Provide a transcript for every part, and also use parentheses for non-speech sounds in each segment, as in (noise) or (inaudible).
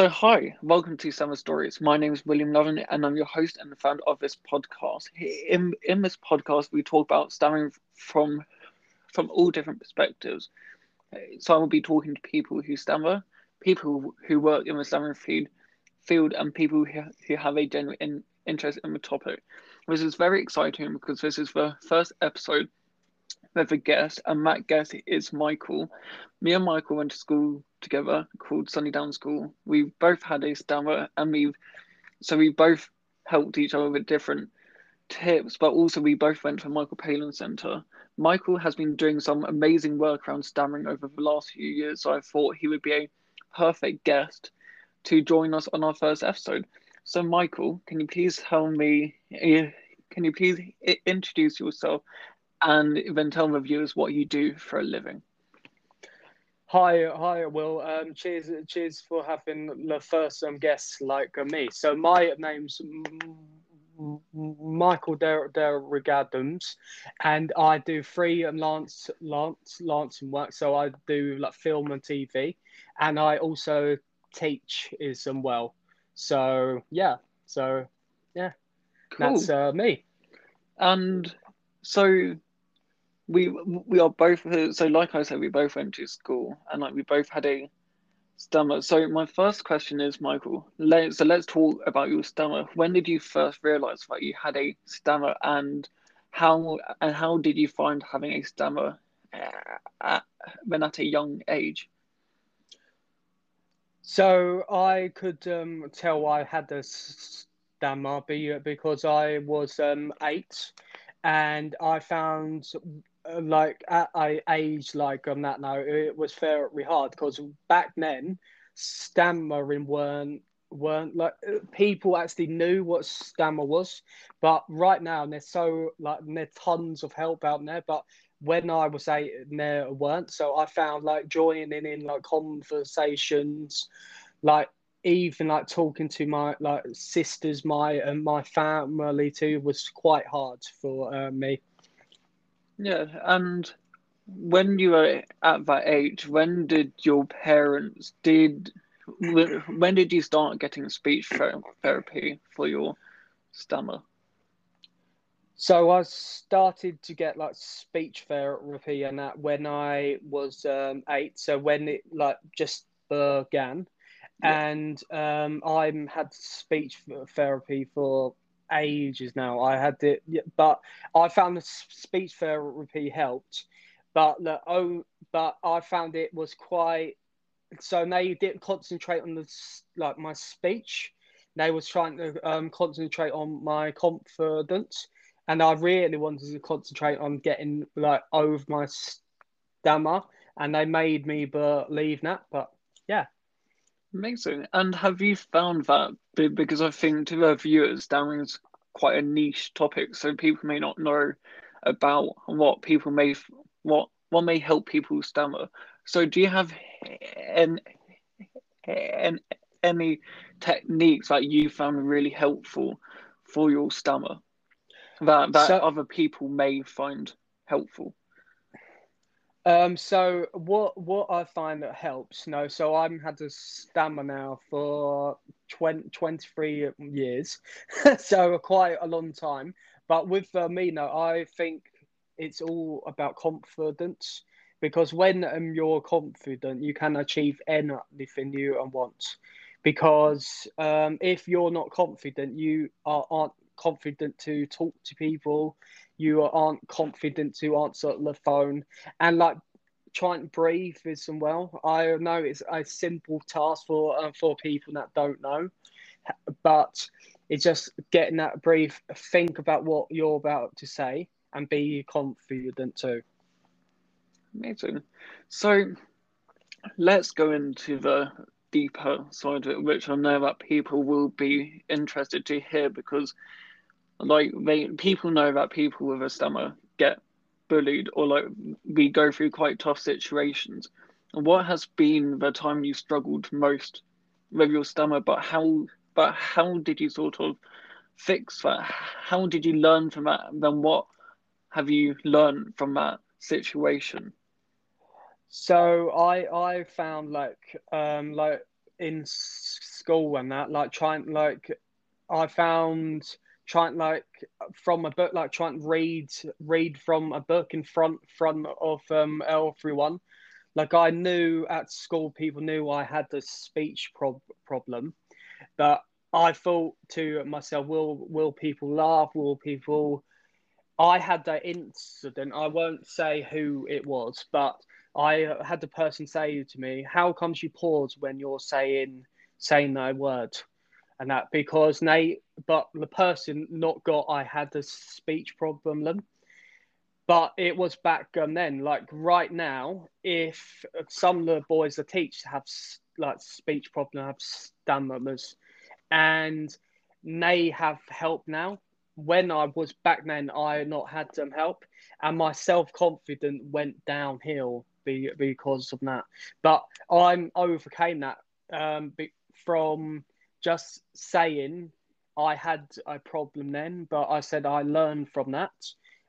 So, hi, welcome to Summer Stories. My name is William Lovin, and I'm your host and the founder of this podcast. In, in this podcast, we talk about stammering from from all different perspectives. So, I will be talking to people who stammer, people who work in the stammering field, field and people who, who have a genuine interest in the topic. This is very exciting because this is the first episode a guest, and that guest is Michael. Me and Michael went to school together called Sunnydown School. We both had a stammer, and we've so we both helped each other with different tips, but also we both went to Michael Palin Centre. Michael has been doing some amazing work around stammering over the last few years, so I thought he would be a perfect guest to join us on our first episode. So, Michael, can you please tell me, eh, can you please introduce yourself and then tell the viewers what you do for a living. Hi, hi, Will. Um, cheers, cheers for having the first um, guest like uh, me. So my name's Michael Der Der Regadums, and I do free and lance lance lancing work. So I do like film and TV, and I also teach as um, well. So yeah, so yeah, cool. that's uh, me. And so we we are both so like I said, we both went to school and like we both had a stammer. So my first question is, Michael. Let, so let's talk about your stammer. When did you first realize that you had a stammer, and how and how did you find having a stammer uh, at, when at a young age? So I could um, tell I had a stammer because I was um, eight, and I found uh, like at a age like on that now, it was very hard because back then stammering weren't weren't like people actually knew what stammer was, but right now there's so like there's tons of help out there, but when I was eight, there weren't. So I found like joining in, in like conversations, like even like talking to my like sisters, my and my family too was quite hard for uh, me. Yeah, and when you were at that age, when did your parents did when did you start getting speech therapy for your stammer? So I started to get like speech therapy and that when I was um, eight. So when it like just began, yeah. and um, I had speech therapy for ages now. I had it, but I found the speech therapy helped. But the, oh, but I found it was quite. So they didn't concentrate on the like my speech. They was trying to um, concentrate on my confidence, and I really wanted to concentrate on getting like over my stammer. And they made me believe that. But yeah, Amazing. And have you found that because I think to our viewers, stammering is quite a niche topic, so people may not know about what people may what what may help people stammer. So, do you have an, an any techniques that you found really helpful for your stammer that that so, other people may find helpful? Um, so what what I find that helps, no, so I've had a stammer now for 20, 23 years, (laughs) so quite a long time. But with uh, me, no, I think it's all about confidence because when um, you're confident, you can achieve anything you want. Because um, if you're not confident, you are, aren't confident to talk to people you aren't confident to answer the phone. And like trying to breathe some well. I know it's a simple task for uh, for people that don't know but it's just getting that breathe think about what you're about to say and be confident too. Amazing. So let's go into the deeper side of it which i know that people will be interested to hear because like they people know that people with a stammer get bullied or like we go through quite tough situations. And what has been the time you struggled most with your stammer? But how but how did you sort of fix that? How did you learn from that? And Then what have you learned from that situation? So I I found like um like in school and that, like trying like I found trying like from a book, like trying to read read from a book in front front of um everyone. Like I knew at school, people knew I had the speech prob- problem, but I thought to myself, will will people laugh? Will people? I had that incident. I won't say who it was, but I had the person say to me, "How comes you pause when you're saying saying that word?" And that because they, but the person not got I had the speech problem. But it was back um, then. Like right now, if some of the boys I teach have like speech problem, have stammers, and they have help now. When I was back then, I not had some help, and my self confidence went downhill because of that. But I'm overcame that um, from just saying I had a problem then, but I said I learned from that,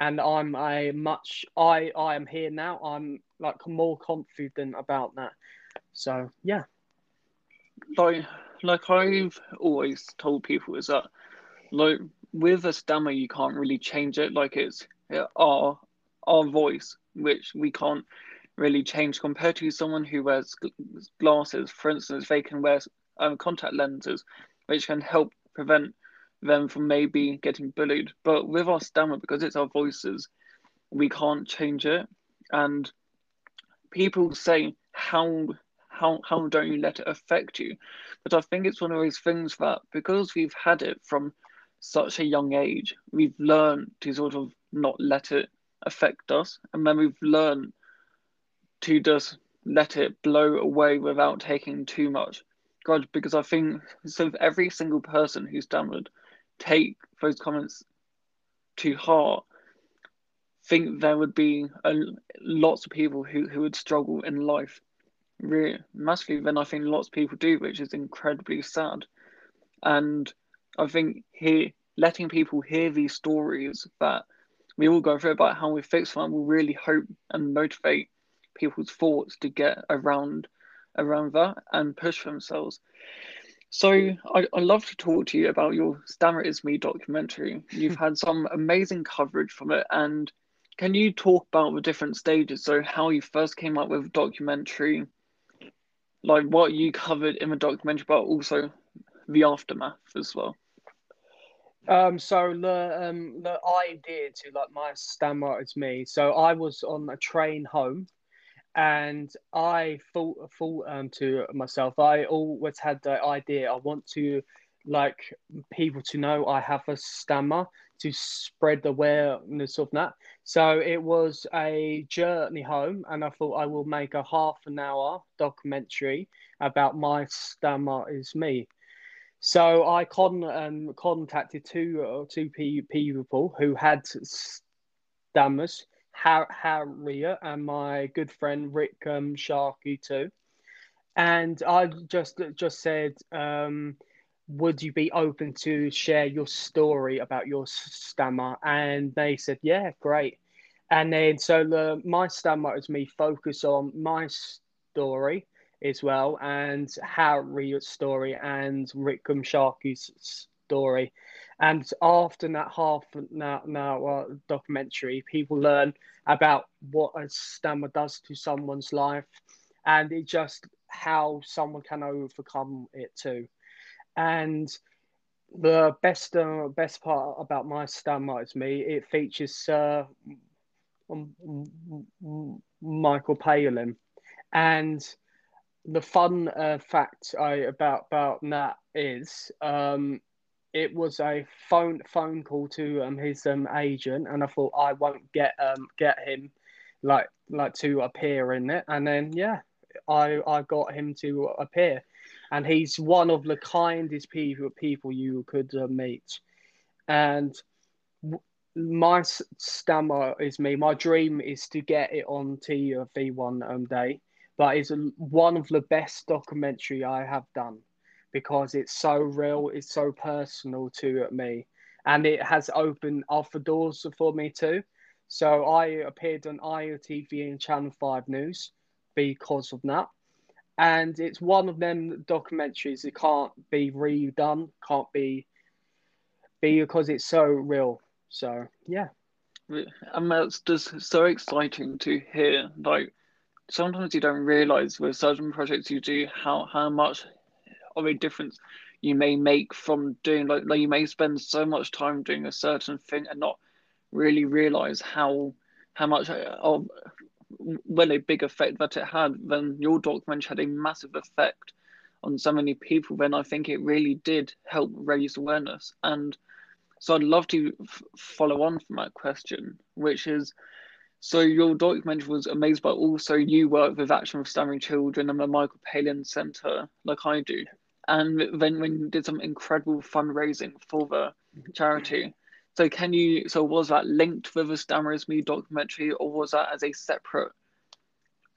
and I'm a much I I am here now. I'm like more confident about that. So yeah. Like like I've always told people is that like with a stammer you can't really change it. Like it's our our voice, which we can't really change compared to someone who wears glasses. For instance, they can wear um, contact lenses, which can help prevent them from maybe getting bullied. But with our stammer, because it's our voices, we can't change it. And people say, how how how don't you let it affect you? But I think it's one of those things that because we've had it from such a young age, we've learned to sort of not let it affect us, and then we've learned to just let it blow away without taking too much. God, because I think so. Every single person who's stammered take those comments to heart. Think there would be a, lots of people who, who would struggle in life massively than I think lots of people do, which is incredibly sad. And I think here letting people hear these stories that we all go through about how we fix them will really hope and motivate people's thoughts to get around around that and push themselves. So I, I love to talk to you about your Stammer is Me documentary. You've (laughs) had some amazing coverage from it and can you talk about the different stages? So how you first came up with documentary, like what you covered in the documentary, but also the aftermath as well. Um, so the um the idea to like my stammer is me. So I was on a train home, and I thought thought um to myself. I always had the idea. I want to like people to know I have a stammer to spread the awareness of that. So it was a journey home, and I thought I will make a half an hour documentary about my stammer is me. So I con um, contacted two uh, two people who had stammers, Harriet and my good friend Rick um, Sharkey too, and I just just said. Um, would you be open to share your story about your stammer? And they said, yeah, great. And then so the my stammer is me focus on my story as well and Harry's story and Rickham Sharkey's story. And after that half now uh, documentary, people learn about what a stammer does to someone's life, and it just how someone can overcome it too. And the best uh, best part about my stammer is me. It features uh, Michael Palin, and the fun uh, fact I, about about that is um, it was a phone phone call to um, his um, agent, and I thought I won't get um, get him like like to appear in it, and then yeah, I I got him to appear, and he's one of the kindest people people you could uh, meet, and my stammer is me. My dream is to get it on TV one um, day, but it's one of the best documentary I have done because it's so real, it's so personal to me, and it has opened other doors for me too. So I appeared on ITV and Channel Five News because of that and it's one of them documentaries that can't be redone, can't be be because it's so real. So yeah. And that's just so exciting to hear. Like sometimes you don't realize with certain projects you do how how much of a difference you may make from doing like, like you may spend so much time doing a certain thing and not really realize how how much uh, of well a big effect that it had then your documentary had a massive effect on so many people then i think it really did help raise awareness. And so i'd love to f- follow on from that question which is so your documentary was amazing but also you work with action for stammering children and the michael palin center like i do and then when you did some incredible fundraising for the charity so can you? So was that linked with the Stammers Me documentary, or was that as a separate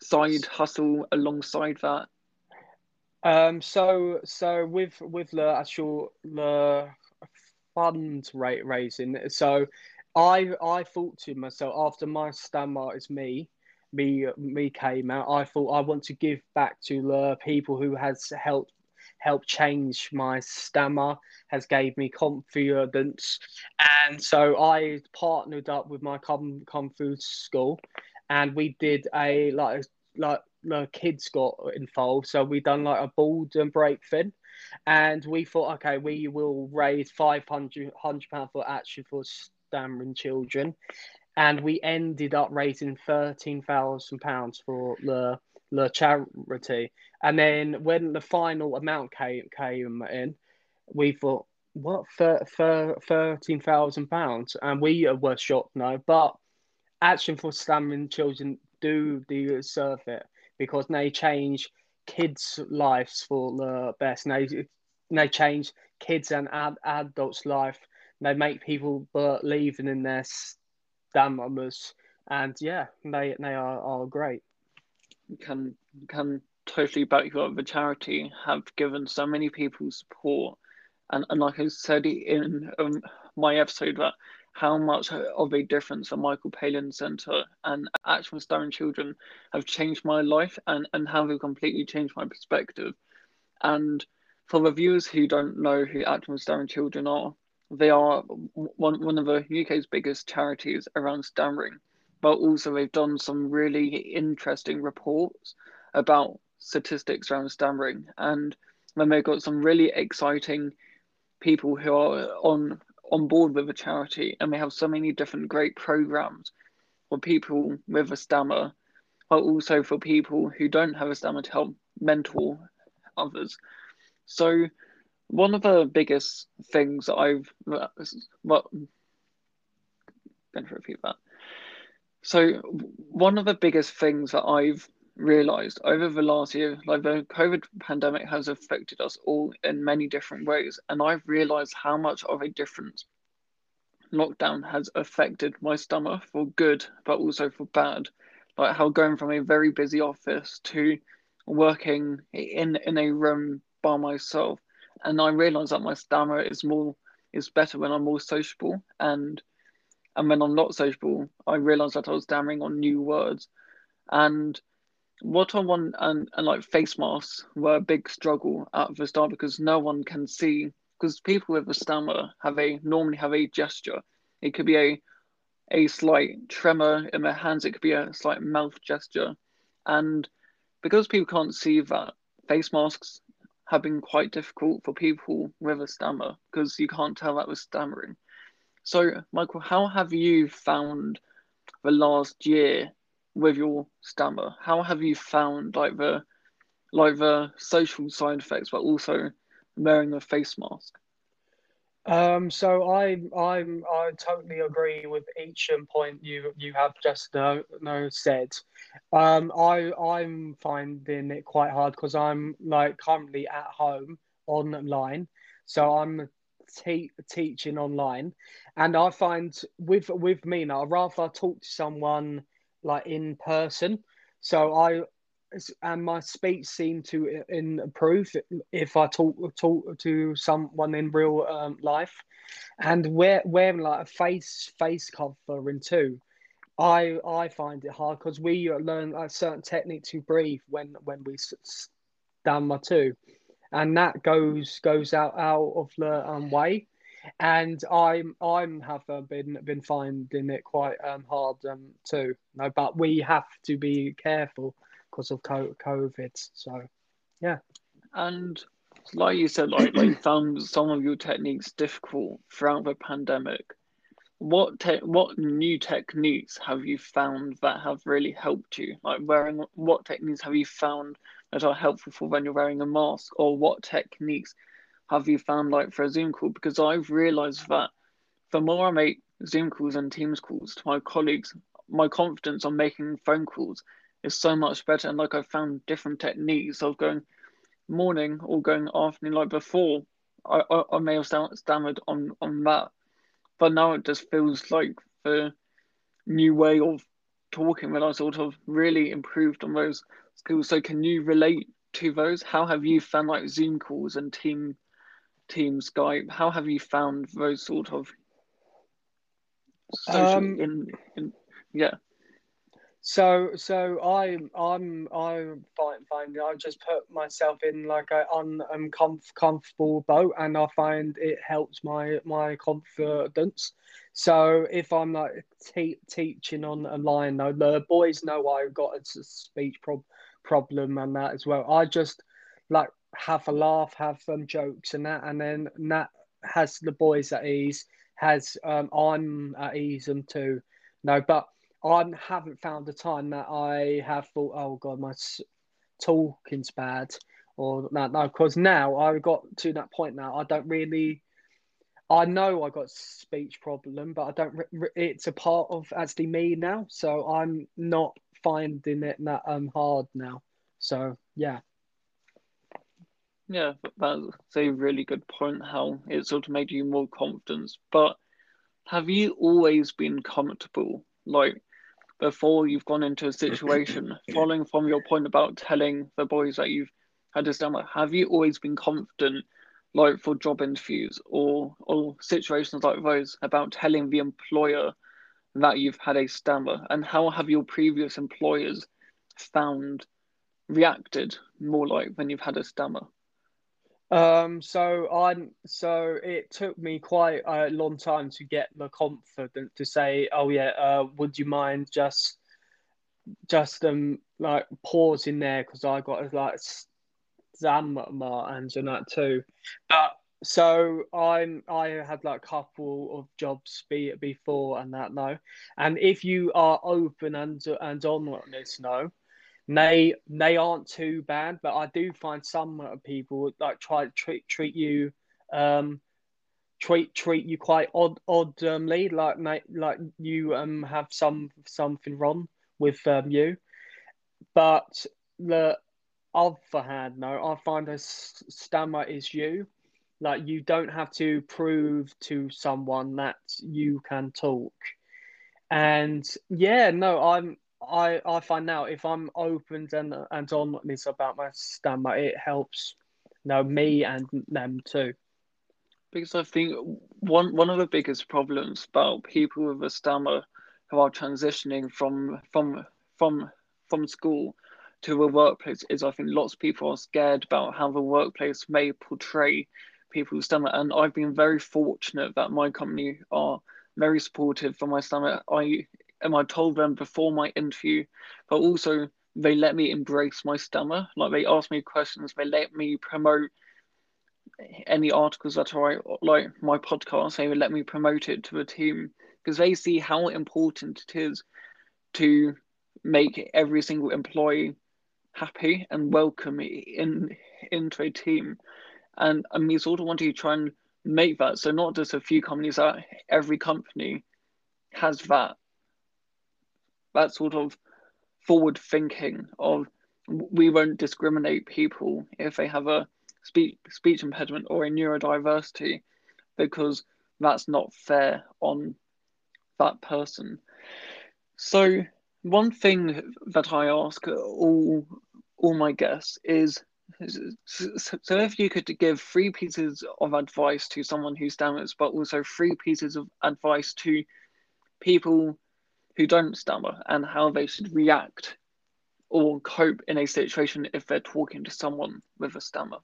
side hustle alongside that? Um. So so with with the actual the fund rate raising. So I I thought to myself after my Stammer is me. Me, me came out. I thought I want to give back to the people who has helped helped change my stammer, has gave me confidence. And so I partnered up with my Kung, Kung Fu school and we did a like like the kids got involved. So we done like a ball and break thing. And we thought, okay, we will raise 500 pounds for action for stammering children. And we ended up raising £13,000 for the the charity. And then when the final amount came came in, we thought, what, thirteen thousand pounds, and we uh, were shocked. No, but Action for Stammering Children do deserve it because they change kids' lives for the best. They they change kids and ad- adults' life. They make people believe in their stammers, and yeah, they they are, are great can can totally back you up. The charity have given so many people support, and, and like I said in um, my episode, that how much of a difference the Michael Palin Center and Action for Stammering Children have changed my life and, and how they've completely changed my perspective. And for the viewers who don't know who Action for Stammering Children are, they are one, one of the UK's biggest charities around stammering but also they've done some really interesting reports about statistics around stammering, and then they've got some really exciting people who are on on board with the charity, and they have so many different great programs for people with a stammer, but also for people who don't have a stammer to help mentor others. So one of the biggest things that I've well, going to repeat that. So one of the biggest things that I've realized over the last year, like the COVID pandemic has affected us all in many different ways, and I've realized how much of a difference lockdown has affected my stomach for good, but also for bad. Like how going from a very busy office to working in in a room by myself, and I realized that my stammer is more is better when I'm more sociable and and when I'm not sociable, I realised that I was stammering on new words. And what I want and, and like face masks were a big struggle at the start because no one can see because people with a stammer have a normally have a gesture. It could be a a slight tremor in their hands, it could be a slight mouth gesture. And because people can't see that, face masks have been quite difficult for people with a stammer because you can't tell that was stammering. So, Michael, how have you found the last year with your stammer? How have you found like the like the social side effects, but also wearing a face mask? Um, so I I I totally agree with each point you you have just no, no said. Um, I I'm finding it quite hard because I'm like currently at home online, so I'm te- teaching online, and I find with with me now, I'd rather talk to someone like in person. So I and my speech seemed to improve if I talk talk to someone in real um, life, and wear, wearing like a face face covering too. I I find it hard because we learn a certain technique to breathe when when we stammer too, and that goes goes out out of the um, way. And I'm I'm have uh, been been finding it quite um, hard um, too. No, but we have to be careful because of COVID. So, yeah. And like you said, like, you found some of your techniques difficult throughout the pandemic. What te- what new techniques have you found that have really helped you? Like wearing what techniques have you found that are helpful for when you're wearing a mask, or what techniques have you found like for a Zoom call? Because I've realized that the more I make Zoom calls and Teams calls to my colleagues, my confidence on making phone calls is so much better. And like I found different techniques of going morning or going afternoon. Like before, I, I, I may have stammered on on that, but now it just feels like the new way of talking when I sort of really improved on those skills. So can you relate to those? How have you found like Zoom calls and team team Skype? How have you found those sort of social um, in, in yeah so, so I'm, I'm, I'm fine, fine. I just put myself in like a un, uncomfortable boat, and I find it helps my my confidence. So if I'm like te- teaching on a line, though, the boys know I've got a speech prob- problem and that as well. I just like have a laugh, have some jokes and that, and then that has the boys at ease. Has um, I'm at ease and too. No, but I haven't found a time that I have thought, oh god, my talking's bad, or no, no, because now I've got to that point now. I don't really. I know I got speech problem, but I don't. It's a part of actually me now, so I'm not finding it that um hard now. So yeah. Yeah, that's a really good point. How it sort of made you more confident. But have you always been comfortable? Like, before you've gone into a situation, (coughs) following from your point about telling the boys that you've had a stammer, have you always been confident, like for job interviews or or situations like those, about telling the employer that you've had a stammer, and how have your previous employers found reacted more like when you've had a stammer? Um, so I'm so it took me quite a long time to get the confidence to say, oh yeah, uh, would you mind just just um like pausing there because I got like stammer and that too. But so I'm I had like a couple of jobs be before and that no, and if you are open and and honest no, they they aren't too bad, but I do find some people like try to treat treat you um treat treat you quite odd oddly like like you um have some something wrong with um you, but the other hand, no, I find a stammer is you. Like you don't have to prove to someone that you can talk. And yeah, no, I'm I I find now if I'm open and and honest about my stammer, it helps you know me and them too. Because I think one one of the biggest problems about people with a stammer who are transitioning from from from from school to a workplace is I think lots of people are scared about how the workplace may portray people with stammer. And I've been very fortunate that my company are very supportive for my stammer. I and I told them before my interview, but also they let me embrace my stammer. Like they ask me questions, they let me promote any articles that I write, like my podcast. They would let me promote it to the team because they see how important it is to make every single employee happy and welcome in into a team. And I mean, sort of want to try and make that so not just a few companies, that every company has that that sort of forward thinking of we won't discriminate people if they have a speech speech impediment or a neurodiversity because that's not fair on that person. So one thing that I ask all all my guests is so if you could give three pieces of advice to someone who stammers, but also three pieces of advice to people who don't stammer and how they should react or cope in a situation if they're talking to someone with a stammer?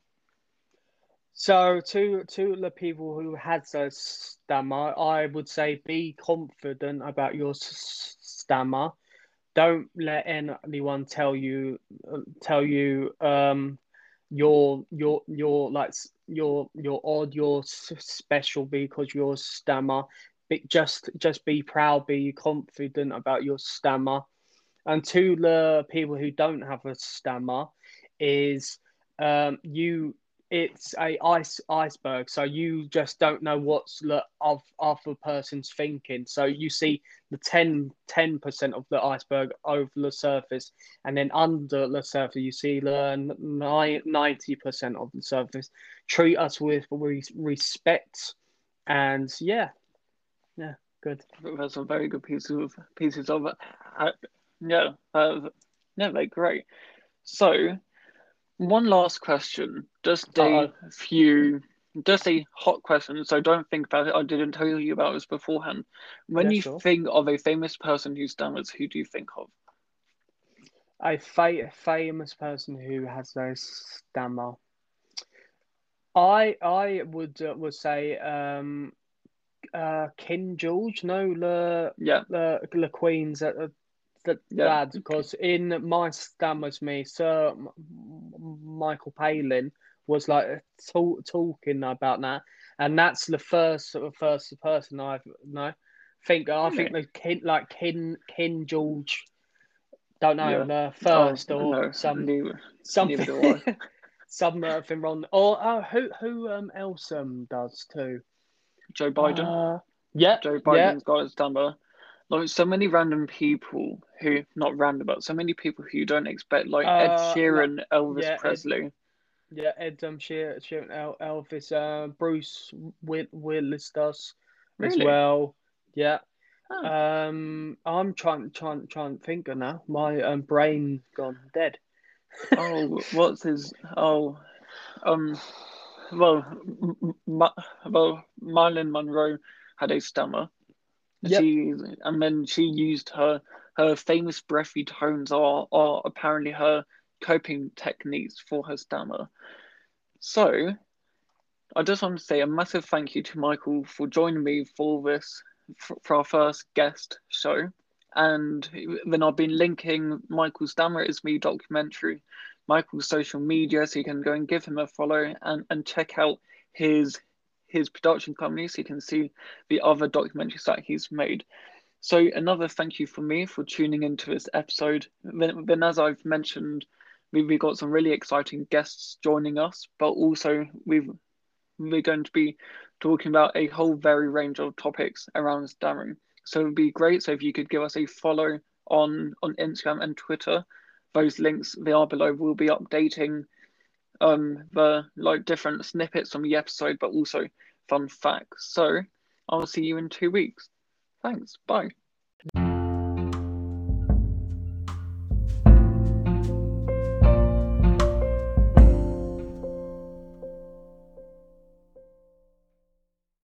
So to to the people who had a stammer, I would say be confident about your stammer. Don't let anyone tell you tell you um you're you're like you're you're odd, you're special because you're stammer. Just just be proud, be confident about your stammer. And to the people who don't have a stammer, is um, you it's a ice iceberg. So you just don't know what's the other person's thinking. So you see the 10 percent of the iceberg over the surface and then under the surface you see the 90 percent of the surface. Treat us with respect and yeah good that's a very good piece of pieces of uh, yeah uh, yeah like great so one last question, just a uh few, just a hot question. So don't think about it. I didn't tell you about this beforehand. When yeah, you sure. think of a famous person who stammers, who do you think of? A fa- famous person who has no stammer. I I would uh, would say um uh King George. No, the yeah the the Queen's uh, that yeah. lad because in my stammers me, Sir Michael Palin was like talk, talking about that, and that's the first first person I've no think I think the kin like Kin Kin George. Don't know yeah. the first oh, or no, some neither, something neither (laughs) something wrong. Or oh, who who um else um does too? Joe Biden. Uh, yeah, Joe Biden's yeah. got his stammer like so many random people who not random but so many people who you don't expect like uh, ed sheeran like, elvis yeah, presley ed, yeah ed um sheeran, sheeran elvis uh bruce willis does really? as well yeah oh. um i'm trying trying trying to think of now my um brain gone dead oh what's his oh um well M- well marilyn monroe had a stammer Yep. She and then she used her her famous breathy tones are are apparently her coping techniques for her stammer. So I just want to say a massive thank you to Michael for joining me for this for, for our first guest show. And then I've been linking Michael's Stammer is Me documentary, Michael's social media, so you can go and give him a follow and, and check out his his production company so you can see the other documentaries that he's made. So another thank you from me for tuning into this episode. Then, then as I've mentioned, we, we got some really exciting guests joining us, but also we've we're going to be talking about a whole very range of topics around stammering. So it would be great. So if you could give us a follow on on Instagram and Twitter, those links they are below. We'll be updating um, the like different snippets from the episode, but also fun facts. So I'll see you in two weeks. Thanks. Bye.